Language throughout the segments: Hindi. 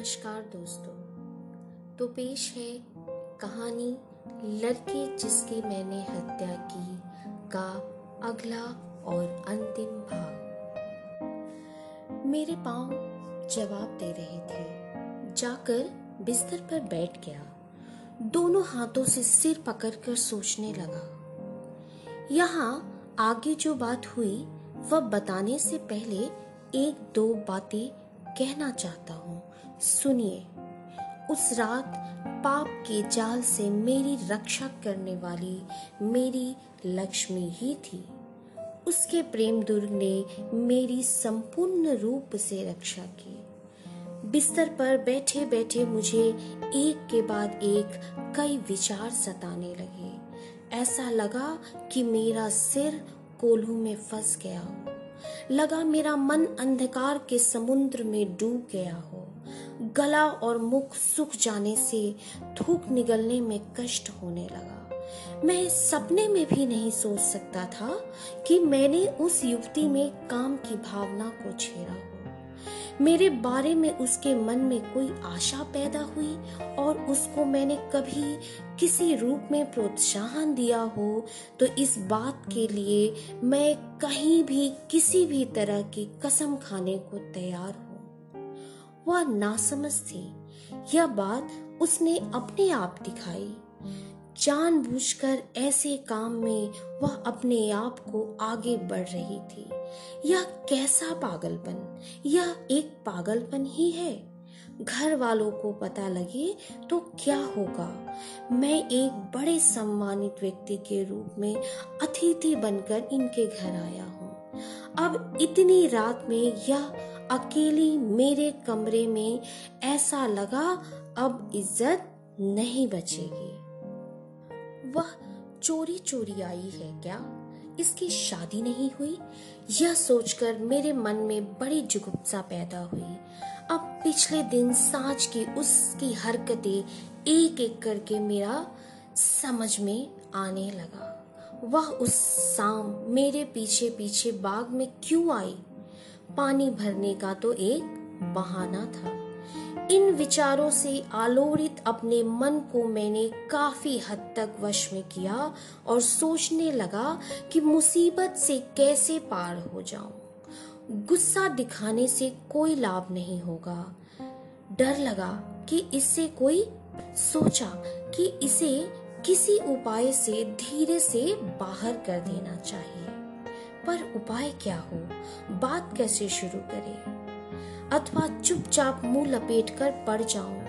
नमस्कार दोस्तों। तो पेश है कहानी, लड़के जिसकी मैंने हत्या की, का अगला और अंतिम भाग। मेरे पाँव जवाब दे रहे थे। जाकर बिस्तर पर बैठ गया। दोनों हाथों से सिर पकड़कर सोचने लगा। यहाँ आगे जो बात हुई, वह बताने से पहले एक दो बातें कहना चाहता हूँ। सुनिए, उस रात पाप के जाल से मेरी रक्षा करने वाली मेरी लक्ष्मी ही थी। उसके प्रेम दुर्ग ने मेरी संपूर्ण रूप से रक्षा की। बिस्तर पर बैठे बैठे मुझे एक के बाद एक कई विचार सताने लगे। ऐसा लगा कि मेरा सिर कोल्हू में फंस गया हो। लगा मेरा मन अंधकार के समुद्र में डूब गया हो। गला और मुख सूख जाने से थूक निगलने में कष्ट होने लगा। मैं सपने में भी नहीं सोच सकता था कि मैंने उस युवती में काम की भावना को छेड़ा हो। मेरे बारे में उसके मन में कोई आशा पैदा हुई और उसको मैंने कभी किसी रूप में प्रोत्साहन दिया हो तो इस बात के लिए मैं कहीं भी किसी भी तरह की कसम खाने को तैयार हूँ। वह नासमझ थी। यह बात उसने अपने आप दिखाई। जानबूझकर ऐसे काम में वह अपने आप को आगे बढ़ रही थी। यह कैसा पागलपन? यह एक पागलपन ही है। घर वालों को पता लगे तो क्या होगा? मैं एक बड़े सम्मानित व्यक्ति के रूप में अतिथि बनकर इनके घर आया हूँ। अब इतनी रात में यह अकेली मेरे कमरे में ऐसा लगा, अब इज़्ज़त नहीं बचेगी। वह चोरी चोरी आई है क्या? इसकी शादी नहीं हुई? यह सोचकर मेरे मन में बड़ी जुगुप्सा पैदा हुई। अब पिछले दिन साँझ की उसकी हरकतें एक एक करके मेरा समझ में आने लगा। वह उस शाम मेरे पीछे पीछे बाग में क्यों आई? पानी भरने का तो एक बहाना था। इन विचारों से आलोड़ित अपने मन को मैंने काफ़ी हद तक वश में किया और सोचने लगा कि मुसीबत से कैसे पार हो जाऊँ। गुस्सा दिखाने से कोई लाभ नहीं होगा। डर लगा कि इससे कोई सोचा कि इसे किसी उपाय से धीरे से बाहर कर देना चाहिए। पर उपाय क्या हो? बात कैसे शुरू करें? अथवा चुपचाप मुँह लपेट कर पड़ जाऊँ।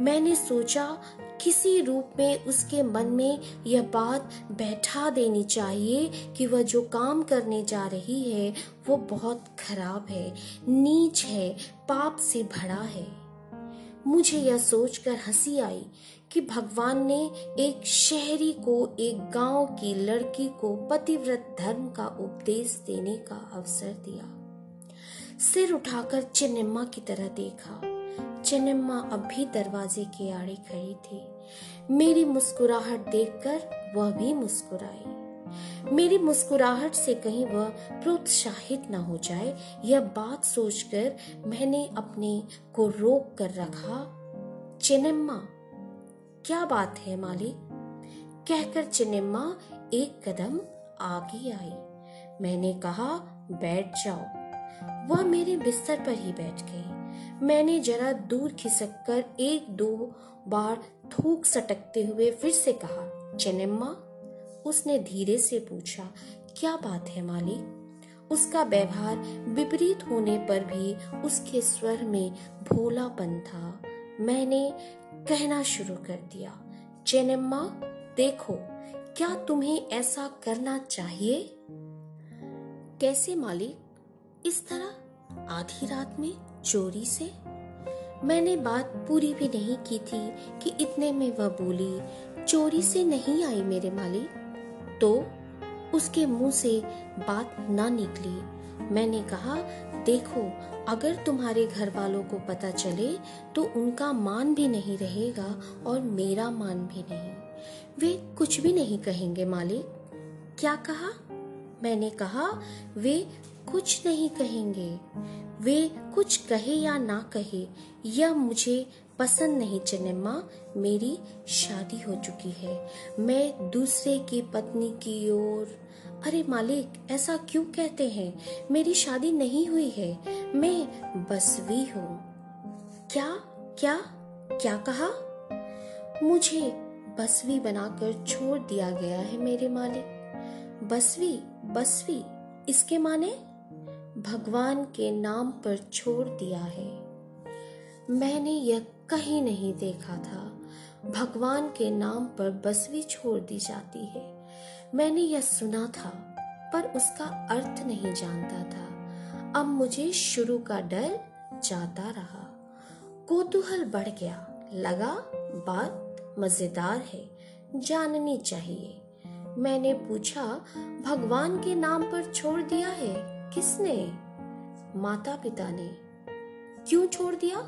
मैंने सोचा किसी रूप में उसके मन में यह बात बैठा देनी चाहिए कि वह जो काम करने जा रही है, वो बहुत खराब है, नीच है, पाप से भरा है। मुझे यह सोचकर हँसी आई कि भगवान ने एक शहरी को, एक गाँव की लड़की को पतिव्रत धर्म का उपदेश देने का अवसर दिया। सिर उठाकर चिन्निम्मा की तरह देखा। चिन्निम्मा अब भी दरवाजे के आड़े खड़ी थी। मेरी मुस्कुराहट देखकर वह भी मुस्कुराई। मेरी मुस्कुराहट से कहीं वह प्रोत्साहित न हो जाए, यह बात सोचकर मैंने अपने को रोक कर रखा चिनिम्मा क्या बात है मालिक कहकर चिनिम्मा एक कदम आगे आई। मैंने कहा, बैठ जाओ। वह मेरे बिस्तर पर ही बैठ गई। मैंने जरा दूर खिसक कर एक दो बार थूक सटकते हुए फिर से कहा चेनेम्मा उसने धीरे से पूछा, क्या बात है मालिक उसका व्यवहार विपरीत होने पर भी उसके स्वर में भोलापन था। मैंने कहना शुरू कर दिया चेनेम्मा देखो, क्या तुम्हें ऐसा करना चाहिए? कैसे मालिक? इस तरह आधी रात में चोरी से? मैंने बात पूरी भी नहीं की थी कि इतने में वह बोली, चोरी से नहीं आई मेरे मालिक? तो उसके मुँह से बात ना निकली। मैंने कहा, देखो, अगर तुम्हारे घर वालों को पता चले तो उनका मान भी नहीं रहेगा और मेरा मान भी नहीं। वे कुछ भी नहीं कहेंगे, मालिक। क्या कहा? मैंने कहा, वे कुछ नहीं कहेंगे। वे कुछ कहे या ना कहे, यह मुझे पसंद नहीं। चनेम्मा मेरी शादी हो चुकी है। मैं दूसरे की पत्नी की ओर अरे मालिक, ऐसा क्यों कहते हैं? मेरी शादी नहीं हुई है। मैं बसवी हूँ। क्या? क्या? क्या कहा? मुझे बसवी बनाकर छोड़ दिया गया है मेरे मालिक। बसवी बसवी इसके माने? भगवान के नाम पर छोड़ दिया है। मैंने यह कहीं नहीं देखा था। भगवान के नाम पर बसवी छोड़ दी जाती है। मैंने यह सुना था, पर उसका अर्थ नहीं जानता था। अब मुझे शुरू का डर जाता रहा। कोतूहल बढ़ गया। लगा, बात मज़ेदार है, जाननी चाहिए। मैंने पूछा, भगवान के नाम पर छोड़ दिया है? किसने? माता पिता ने। क्यों छोड़ दिया?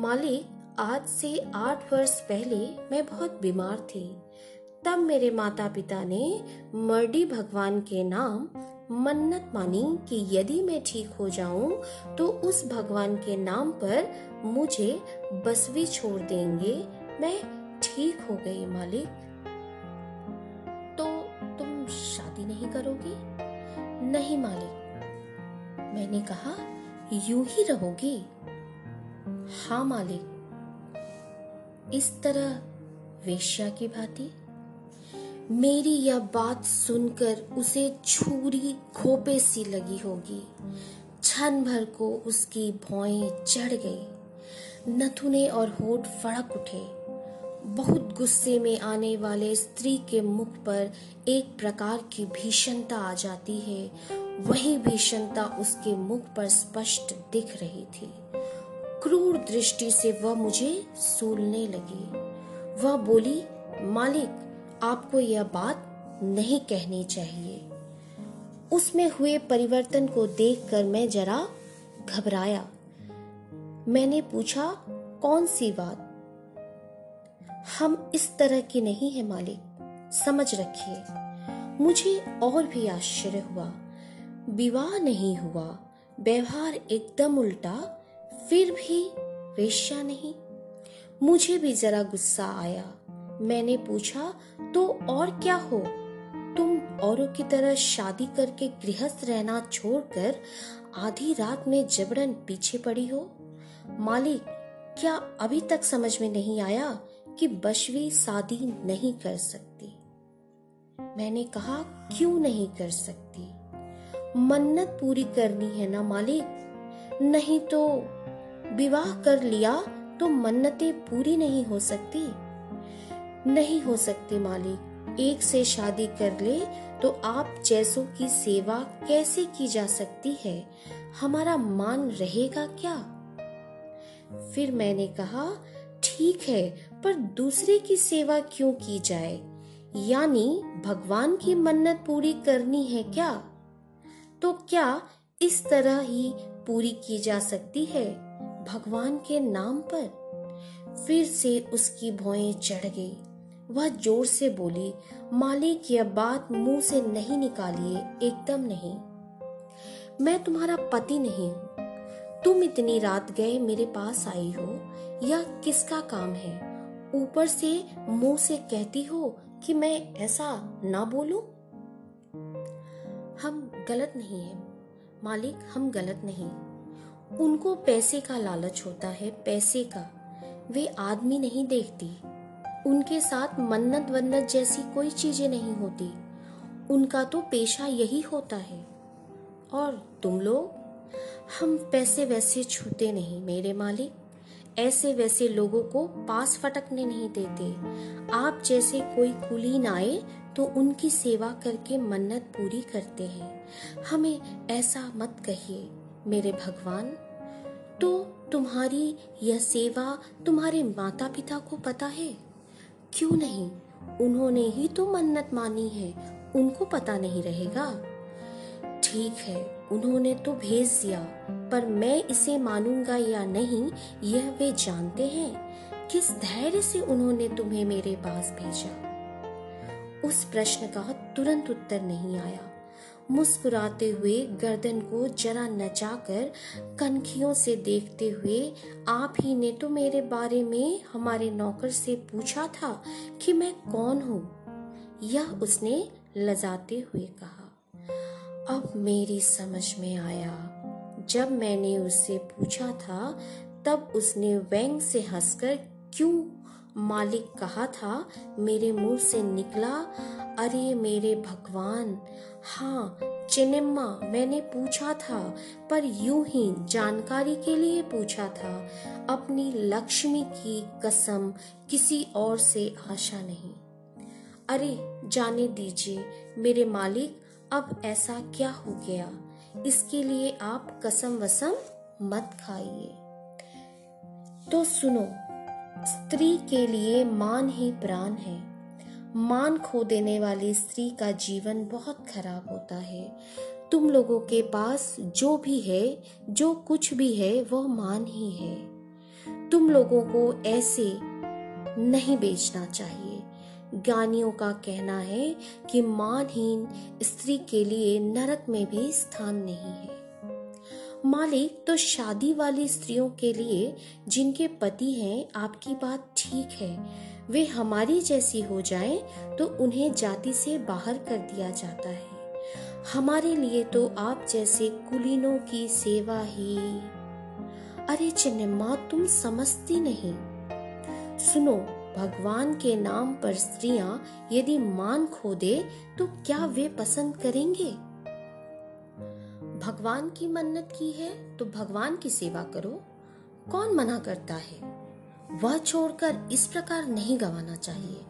मालिक, आज से आठ वर्ष पहले मैं बहुत बीमार थी। तब मेरे माता पिता ने मर्डी भगवान के नाम मन्नत मानी कि यदि मैं ठीक हो जाऊँ तो उस भगवान के नाम पर मुझे बसवी छोड़ देंगे। मैं ठीक हो गई मालिक। तो तुम शादी नहीं करोगी? नहीं मालिक। मैंने कहा, यूँ ही रहोगी? हाँ मालिक। इस तरह वेश्या की भांति मेरी यह बात सुनकर उसे छुरी खोपे सी लगी होगी। क्षण भर को उसकी भौएँ चढ़ गई। नथुने और होठ फड़क उठे। बहुत गुस्से में आने वाले स्त्री के मुख पर एक प्रकार की भीषणता आ जाती है। वही भीषणता उसके मुख पर स्पष्ट दिख रही थी। क्रूर दृष्टि से वह मुझे सूलने लगी। वह बोली, मालिक आपको यह बात नहीं कहनी चाहिए। उसमें हुए परिवर्तन को देखकर मैं जरा घबराया। मैंने पूछा, कौन सी बात? हम इस तरह की नहीं है मालिक, समझ रखिए। मुझे और भी आश्चर्य हुआ। विवाह नहीं हुआ, व्यवहार एकदम उल्टा, फिर भी वेश्या नहीं। मुझे भी जरा गुस्सा आया। मैंने पूछा तो और क्या हो? तुम औरों की तरह शादी करके गृहस्थ रहना छोड़कर आधी रात में जबरन पीछे पड़ी हो? मालिक, क्या अभी तक समझ में नहीं आया कि बशवी शादी नहीं कर सकती? मैंने कहा, क्यों नहीं कर सकती? मन्नत पूरी करनी है ना मालिक? नहीं तो विवाह कर लिया तो मन्नतें पूरी नहीं हो सकती? नहीं हो सकती मालिक। एक से शादी कर ले तो आप जैसों की सेवा कैसे की जा सकती है? हमारा मान रहेगा क्या? फिर मैंने कहा, ठीक है, पर दूसरे की सेवा क्यों की जाए? यानी भगवान की मन्नत पूरी करनी है क्या? तो क्या इस तरह ही पूरी की जा सकती है भगवान के नाम पर? फिर से उसकी भौएँ चढ़ गई। वह ज़ोर से बोली, मालिक, यह बात मुँह से नहीं निकालिए, एकदम नहीं। मैं तुम्हारा पति नहीं तुम इतनी रात गए मेरे पास आई हो। यह किसका काम है? ऊपर से मुँह से कहती हो कि मैं ऐसा ना बोलूँ? हम गलत नहीं है, मालिक, हम गलत नहीं। उनको पैसे का लालच होता है, पैसे का। वे आदमी नहीं देखती। उनके साथ मन्नत वन्नत जैसी कोई चीज़ें नहीं होती। उनका तो पेशा यही होता है। और तुम लोग? हम पैसे वैसे छूते नहीं मेरे मालिक। ऐसे वैसे लोगों को पास फटकने नहीं देते। आप जैसे कोई कुलीन आए तो उनकी सेवा करके मन्नत पूरी करते हैं। हमें ऐसा मत कहिए, मेरे भगवान। तो तुम्हारी यह सेवा तुम्हारे माता पिता को पता है? क्यों नहीं? उन्होंने ही तो मन्नत मानी है, उनको पता नहीं रहेगा। ठीक है, उन्होंने तो भेज दिया, पर मैं इसे मानूँगा या नहीं, यह वे जानते हैं। किस धैर्य से उन्होंने तुम्हें मेरे पास भेजा? उस प्रश्न का तुरंत उत्तर नहीं आया। मुस्कुराते हुए गर्दन को जरा नचाकर कनखियों से देखते हुए, आप ही ने तो मेरे बारे में हमारे नौकर से पूछा था कि मैं कौन हूँ। यह उसने लजाते हुए कहा। अब मेरी समझ में आया। जब मैंने उससे पूछा था, तब उसने व्यंग से हंसकर, क्यों मालिक कहा था, मेरे मुँह से निकला, अरे मेरे भगवान हाँ चिनिम्मा मैंने पूछा था, पर यूँ ही जानकारी के लिए पूछा था, अपनी लक्ष्मी की कसम, किसी और से आशा नहीं। अरे, जाने दीजिए, मेरे मालिक, अब ऐसा क्या हो गया? इसके लिए आप कसम वसम मत खाइए। तो सुनो स्त्री के लिए मान ही प्राण है। मान खो देने वाली स्त्री का जीवन बहुत खराब होता है। तुम लोगों के पास जो भी है, जो कुछ भी है, वह मान ही है। तुम लोगों को ऐसे नहीं बेचना चाहिए। ज्ञानियों का कहना है कि मानहीन स्त्री के लिए नरक में भी स्थान नहीं है। मालिक तो शादी वाली स्त्रियों के लिए जिनके पति हैं, आपकी बात ठीक है। वे हमारी जैसी हो जाएँ तो उन्हें जाति से बाहर कर दिया जाता है। हमारे लिए तो आप जैसे कुलीनों की सेवा ही। अरे चिन्नमा तुम समझती नहीं। सुनो, भगवान के नाम पर स्त्रियाँ यदि मान खो दे तो क्या वे पसंद करेंगे? भगवान की मन्नत की है तो भगवान की सेवा करो। कौन मना करता है? वह छोड़कर इस प्रकार नहीं गवाना चाहिए।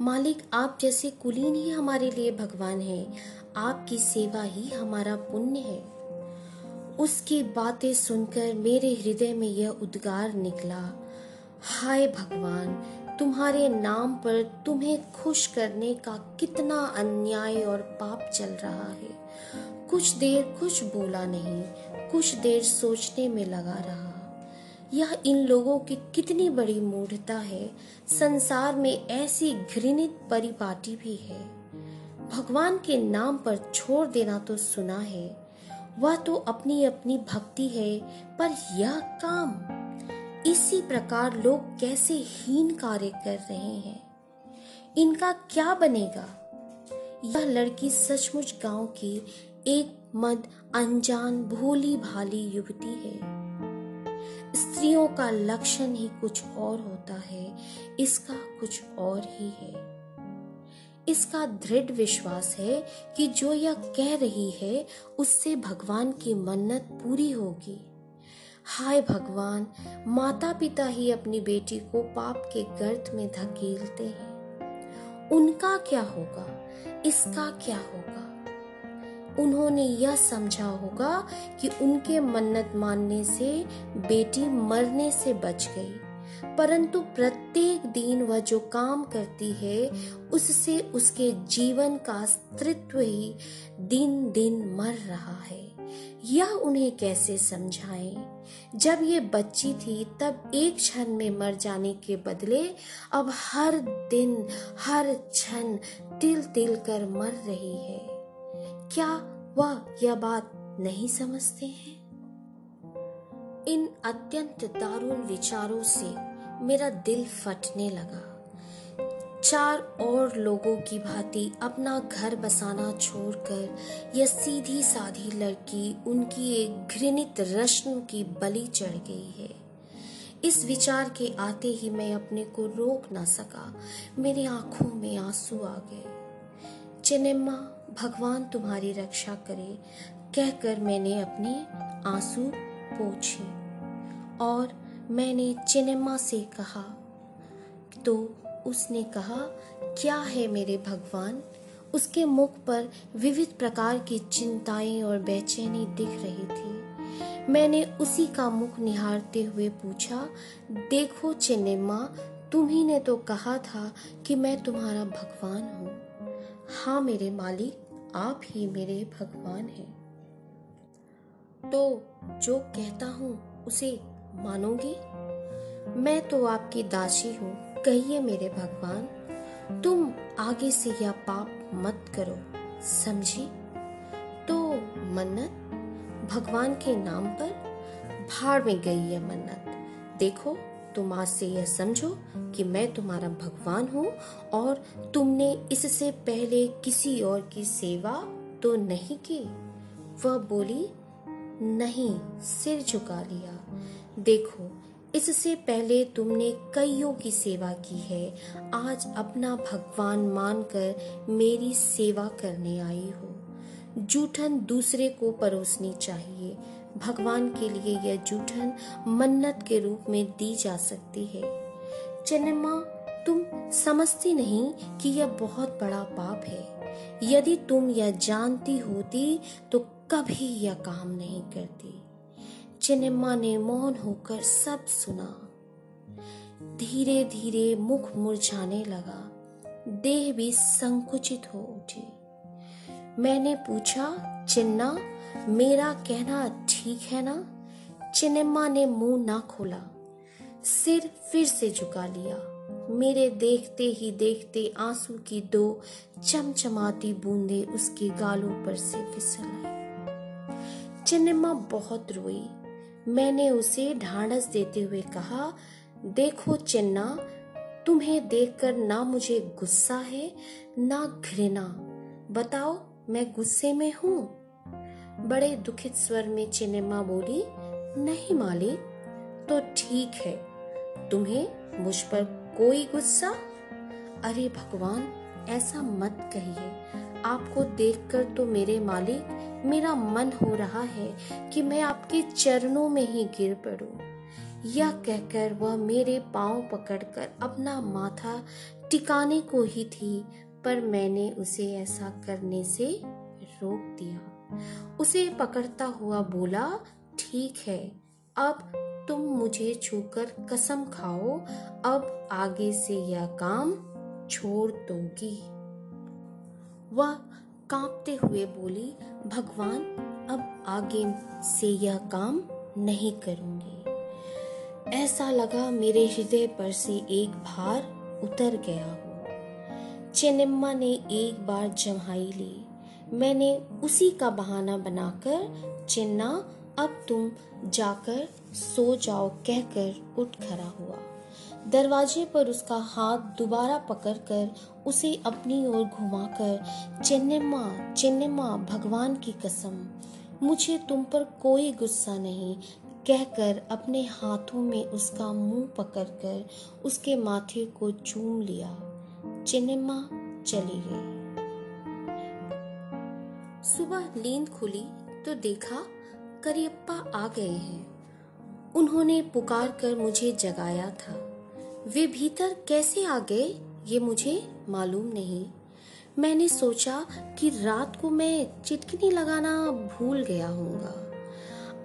मालिक, आप जैसे कुलीन ही हमारे लिए भगवान है। आपकी सेवा ही हमारा पुण्य है। उसकी बातें सुनकर मेरे हृदय में यह उद्गार निकला, हाय भगवान, तुम्हारे नाम पर तुम्हें खुश करने का कितना अन्याय और पाप चल रहा है। कुछ देर कुछ बोला नहीं, कुछ देर सोचने में लगा रहा। यह इन लोगों की कितनी बड़ी मूढ़ता है, संसार में ऐसी घृणित परिपाटी भी है। भगवान के नाम पर छोड़ देना तो सुना है, वह तो अपनी अपनी भक्ति है, पर यह काम। इसी प्रकार लोग कैसे हीन कार्य कर रहे हैं? इनका क्या बनेगा? यह लड़की सचमुच गाँव की एक मद अनजान भोली भाली युवती है। स्त्रियों का लक्षण ही कुछ और होता है, इसका कुछ और ही है। इसका दृढ़ विश्वास है कि जो यह कह रही है, उससे भगवान की मन्नत पूरी होगी। हाय भगवान माता पिता ही अपनी बेटी को पाप के गर्त में धकेलते हैं। उनका क्या होगा? इसका क्या होगा? उन्होंने यह समझा होगा कि उनके मन्नत मानने से, बेटी मरने से बच गई। परंतु प्रत्येक दिन वह जो काम करती है, उससे उसके जीवन का अस्तित्व ही दिन दिन मर रहा है। यह उन्हें कैसे समझाएँ? जब ये बच्ची थी, तब एक क्षण में मर जाने के बदले अब हर दिन, हर क्षण तिल तिल कर मर रही है। क्या वह यह बात नहीं समझते हैं? इन अत्यंत दारुण विचारों से मेरा दिल फटने लगा। चार और लोगों की भांति अपना घर बसाना छोड़कर यह सीधी साधी लड़की उनकी एक घृणित रश्म की बलि चढ़ गई है। इस विचार के आते ही मैं अपने को रोक ना सका। मेरी आँखों में आँसू आ गए। चिनेम्मा भगवान तुम्हारी रक्षा करे, कहकर मैंने अपने आँसू पोछे और मैंने चिनेम्मा से कहा तो उसने कहा, क्या है मेरे भगवान? उसके मुख पर विविध प्रकार की चिंताएँ और बेचैनी दिख रही थी। मैंने उसी का मुख निहारते हुए पूछा, देखो चिन्निम्मा तुम्ही ने तो कहा था कि मैं तुम्हारा भगवान हूँ। हाँ मेरे मालिक, आप ही मेरे भगवान हैं। तो जो कहता हूँ, उसे मानोगी? मैं तो आपकी दासी हूँ, कहिए मेरे भगवान, तुम आगे से यह पाप मत करो, समझी? तो मन्नत, भगवान के नाम पर भाड़ में गई है मन्नत। देखो तुम आज से यह समझो कि मैं तुम्हारा भगवान हूँ और तुमने इससे पहले किसी और की सेवा तो नहीं की। वह बोली, नहीं, सिर झुका लिया। देखो, इससे पहले तुमने कईयों की सेवा की है। आज अपना भगवान मानकर मेरी सेवा करने आई हो। जूठन दूसरे को परोसनी चाहिए। भगवान के लिए यह जूठन मन्नत के रूप में दी जा सकती है। चन्नमा तुम समझती नहीं कि यह बहुत बड़ा पाप है। यदि तुम यह जानती होती तो कभी यह काम नहीं करती। चिनिम्मा ने मौन होकर सब सुना। धीरे धीरे मुख मुरझाने लगा। देह भी संकुचित हो उठी। मैंने पूछा चिन्ना मेरा कहना ठीक है ना? चिनिम्मा ने मुँह ना खोला। सिर फिर से झुका लिया। मेरे देखते ही देखते आँसू की दो चमचमाती बूंदे उसके गालों पर से फिसल आई। चिन्निम्मा बहुत रोई। मैंने उसे ढांढस देते हुए कहा, देखो चिन्ना, तुम्हें देखकर ना मुझे गुस्सा है, ना घृणा। बताओ, मैं गुस्से में हूँ? बड़े दुखित स्वर में चिन्निमा बोली, नहीं मालिक तो ठीक है। तुम्हें मुझ पर कोई गुस्सा? अरे भगवान, ऐसा मत कहिए। आपको देखकर तो मेरे मालिक, मेरा मन हो रहा है कि मैं आपके चरणों में ही गिर पड़ूं। यह कहकर वह मेरे पाँव पकड़कर अपना माथा टिकाने को ही थी, पर मैंने उसे ऐसा करने से रोक दिया। उसे पकड़ता हुआ बोला, ठीक है, अब तुम मुझे छूकर कसम खाओ, अब आगे से यह काम छोड़ दोगी। वह कांपते हुए बोली, भगवान, अब आगे से यह काम नहीं करूँगी। ऐसा लगा मेरे हृदय पर से एक भार उतर गया हो। चेनिम्मा ने एक बार जम्हाई ली। मैंने उसी का बहाना बनाकर, चिन्ना, अब तुम जाकर सो जाओ कहकर उठ खड़ा हुआ। दरवाजे पर उसका हाथ दोबारा पकड़कर उसे अपनी ओर घुमाकर चेन्नम्मा चेन्नम्मा भगवान की कसम, मुझे तुम पर कोई गुस्सा नहीं, कहकर अपने हाथों में उसका मुँह पकड़कर उसके माथे को चूम लिया। चिन्निम्मा चली गई। सुबह नींद खुली तो देखा करियप्पा आ गए हैं। उन्होंने पुकार कर मुझे जगाया था। वे भीतर कैसे आ गए, ये मुझे मालूम नहीं। मैंने सोचा कि रात को मैं चिटकनी लगाना भूल गया हूँगा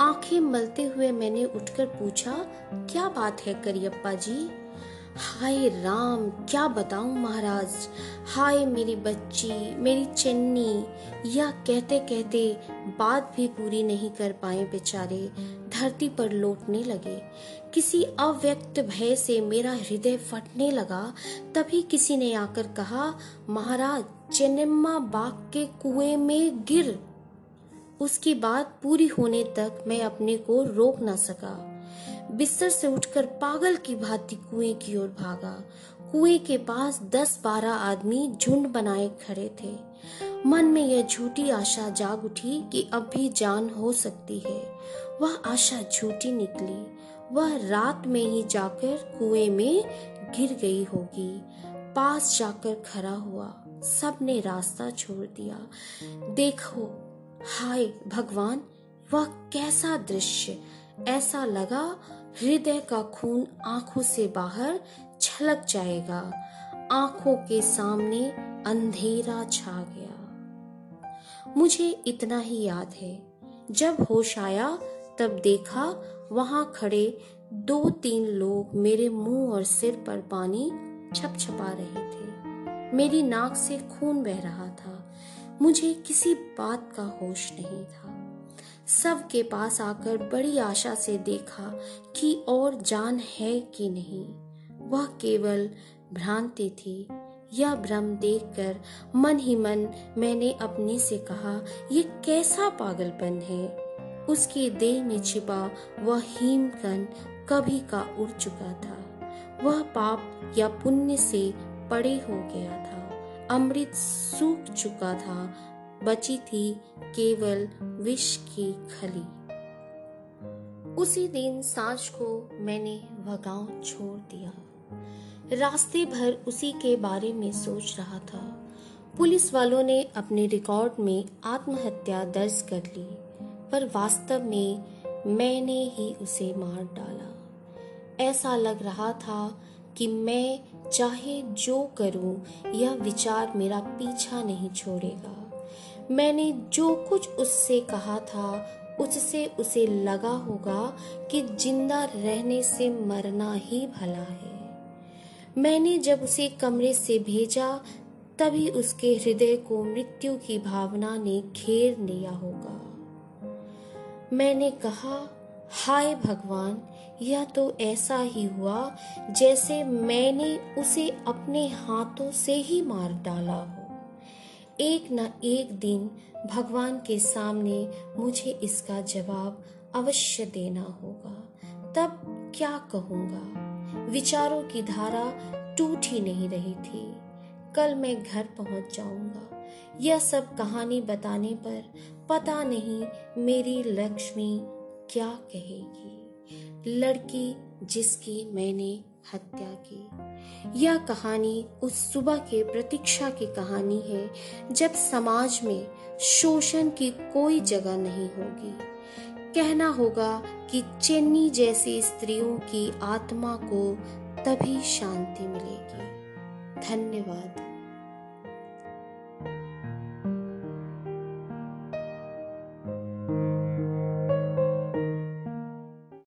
आँखें मलते हुए मैंने उठकर पूछा, क्या बात है करियप्पा जी? हाय राम, क्या बताऊँ महाराज? हाय मेरी बच्ची, मेरी चन्नी। या कहते कहते बात भी पूरी नहीं कर पाए बेचारे। धरती पर लौटने लगे। किसी अव्यक्त भय से मेरा हृदय फटने लगा। तभी किसी ने आकर कहा, महाराज, चेन्नम्मा बाग के कुएँ में गिर। उसकी बात पूरी होने तक मैं अपने को रोक न सका। बिस्तर से उठकर पागल की भांति कुएँ की ओर भागा। कुएँ के पास दस बारह आदमी झुंड बनाए खड़े थे। मन में यह झूठी आशा जाग उठी कि अब भी जान हो सकती है। वह आशा झूठी निकली। वह रात में ही जाकर कुएँ में गिर गई होगी। पास जाकर खड़ा हुआ। सबने रास्ता छोड़ दिया। देखो, हाय भगवान, वह कैसा दृश्य। ऐसा लगा हृदय का खून आँखों से बाहर छलक जाएगा। आँखों के सामने अंधेरा छा गया। मुझे इतना ही याद है। जब होश आया, तब देखा वहाँ खड़े दो तीन लोग मेरे मुँह और सिर पर पानी छप छपा रहे थे। मेरी नाक से खून बह रहा था। मुझे किसी बात का होश नहीं था। सब के पास आकर बड़ी आशा से देखा कि और जान है कि नहीं। वह केवल भ्रांति थी। यह भ्रम देखकर मन ही मन मैंने अपने से कहा, ये कैसा पागलपन है? उसके देह में छिपा वह हिमकन कभी का उड़ चुका था। वह पाप या पुण्य से पड़े हो गया था। अमृत सूख चुका था बची थी केवल विष की खली। उसी दिन साँझ को मैंने वह गाँव छोड़ दिया। रास्ते भर उसी के बारे में सोच रहा था। पुलिस वालों ने अपने रिकॉर्ड में आत्महत्या दर्ज कर ली, पर वास्तव में मैंने ही उसे मार डाला। ऐसा लग रहा था कि मैं चाहे जो करूँ, यह विचार मेरा पीछा नहीं छोड़ेगा। मैंने जो कुछ उससे कहा था, उससे उसे लगा होगा कि ज़िंदा रहने से मरना ही भला है। मैंने जब उसे कमरे से भेजा, तभी उसके हृदय को मृत्यु की भावना ने घेर लिया होगा। मैंने कहा, हाय भगवान, यह तो ऐसा ही हुआ जैसे मैंने उसे अपने हाथों से ही मार डाला। एक न एक दिन भगवान के सामने मुझे इसका जवाब अवश्य देना होगा। तब क्या कहूँगा? विचारों की धारा टूट ही नहीं रही थी। कल मैं घर पहुँच जाऊँगा। यह सब कहानी बताने पर पता नहीं मेरी लक्ष्मी क्या कहेगी। लड़की जिसकी मैंने हत्या की। यह कहानी उस सुबह के प्रतीक्षा की कहानी है, जब समाज में शोषण की कोई जगह नहीं होगी। कहना होगा कि चेन्नी जैसी स्त्रियों की आत्मा को तभी शांति मिलेगी। धन्यवाद।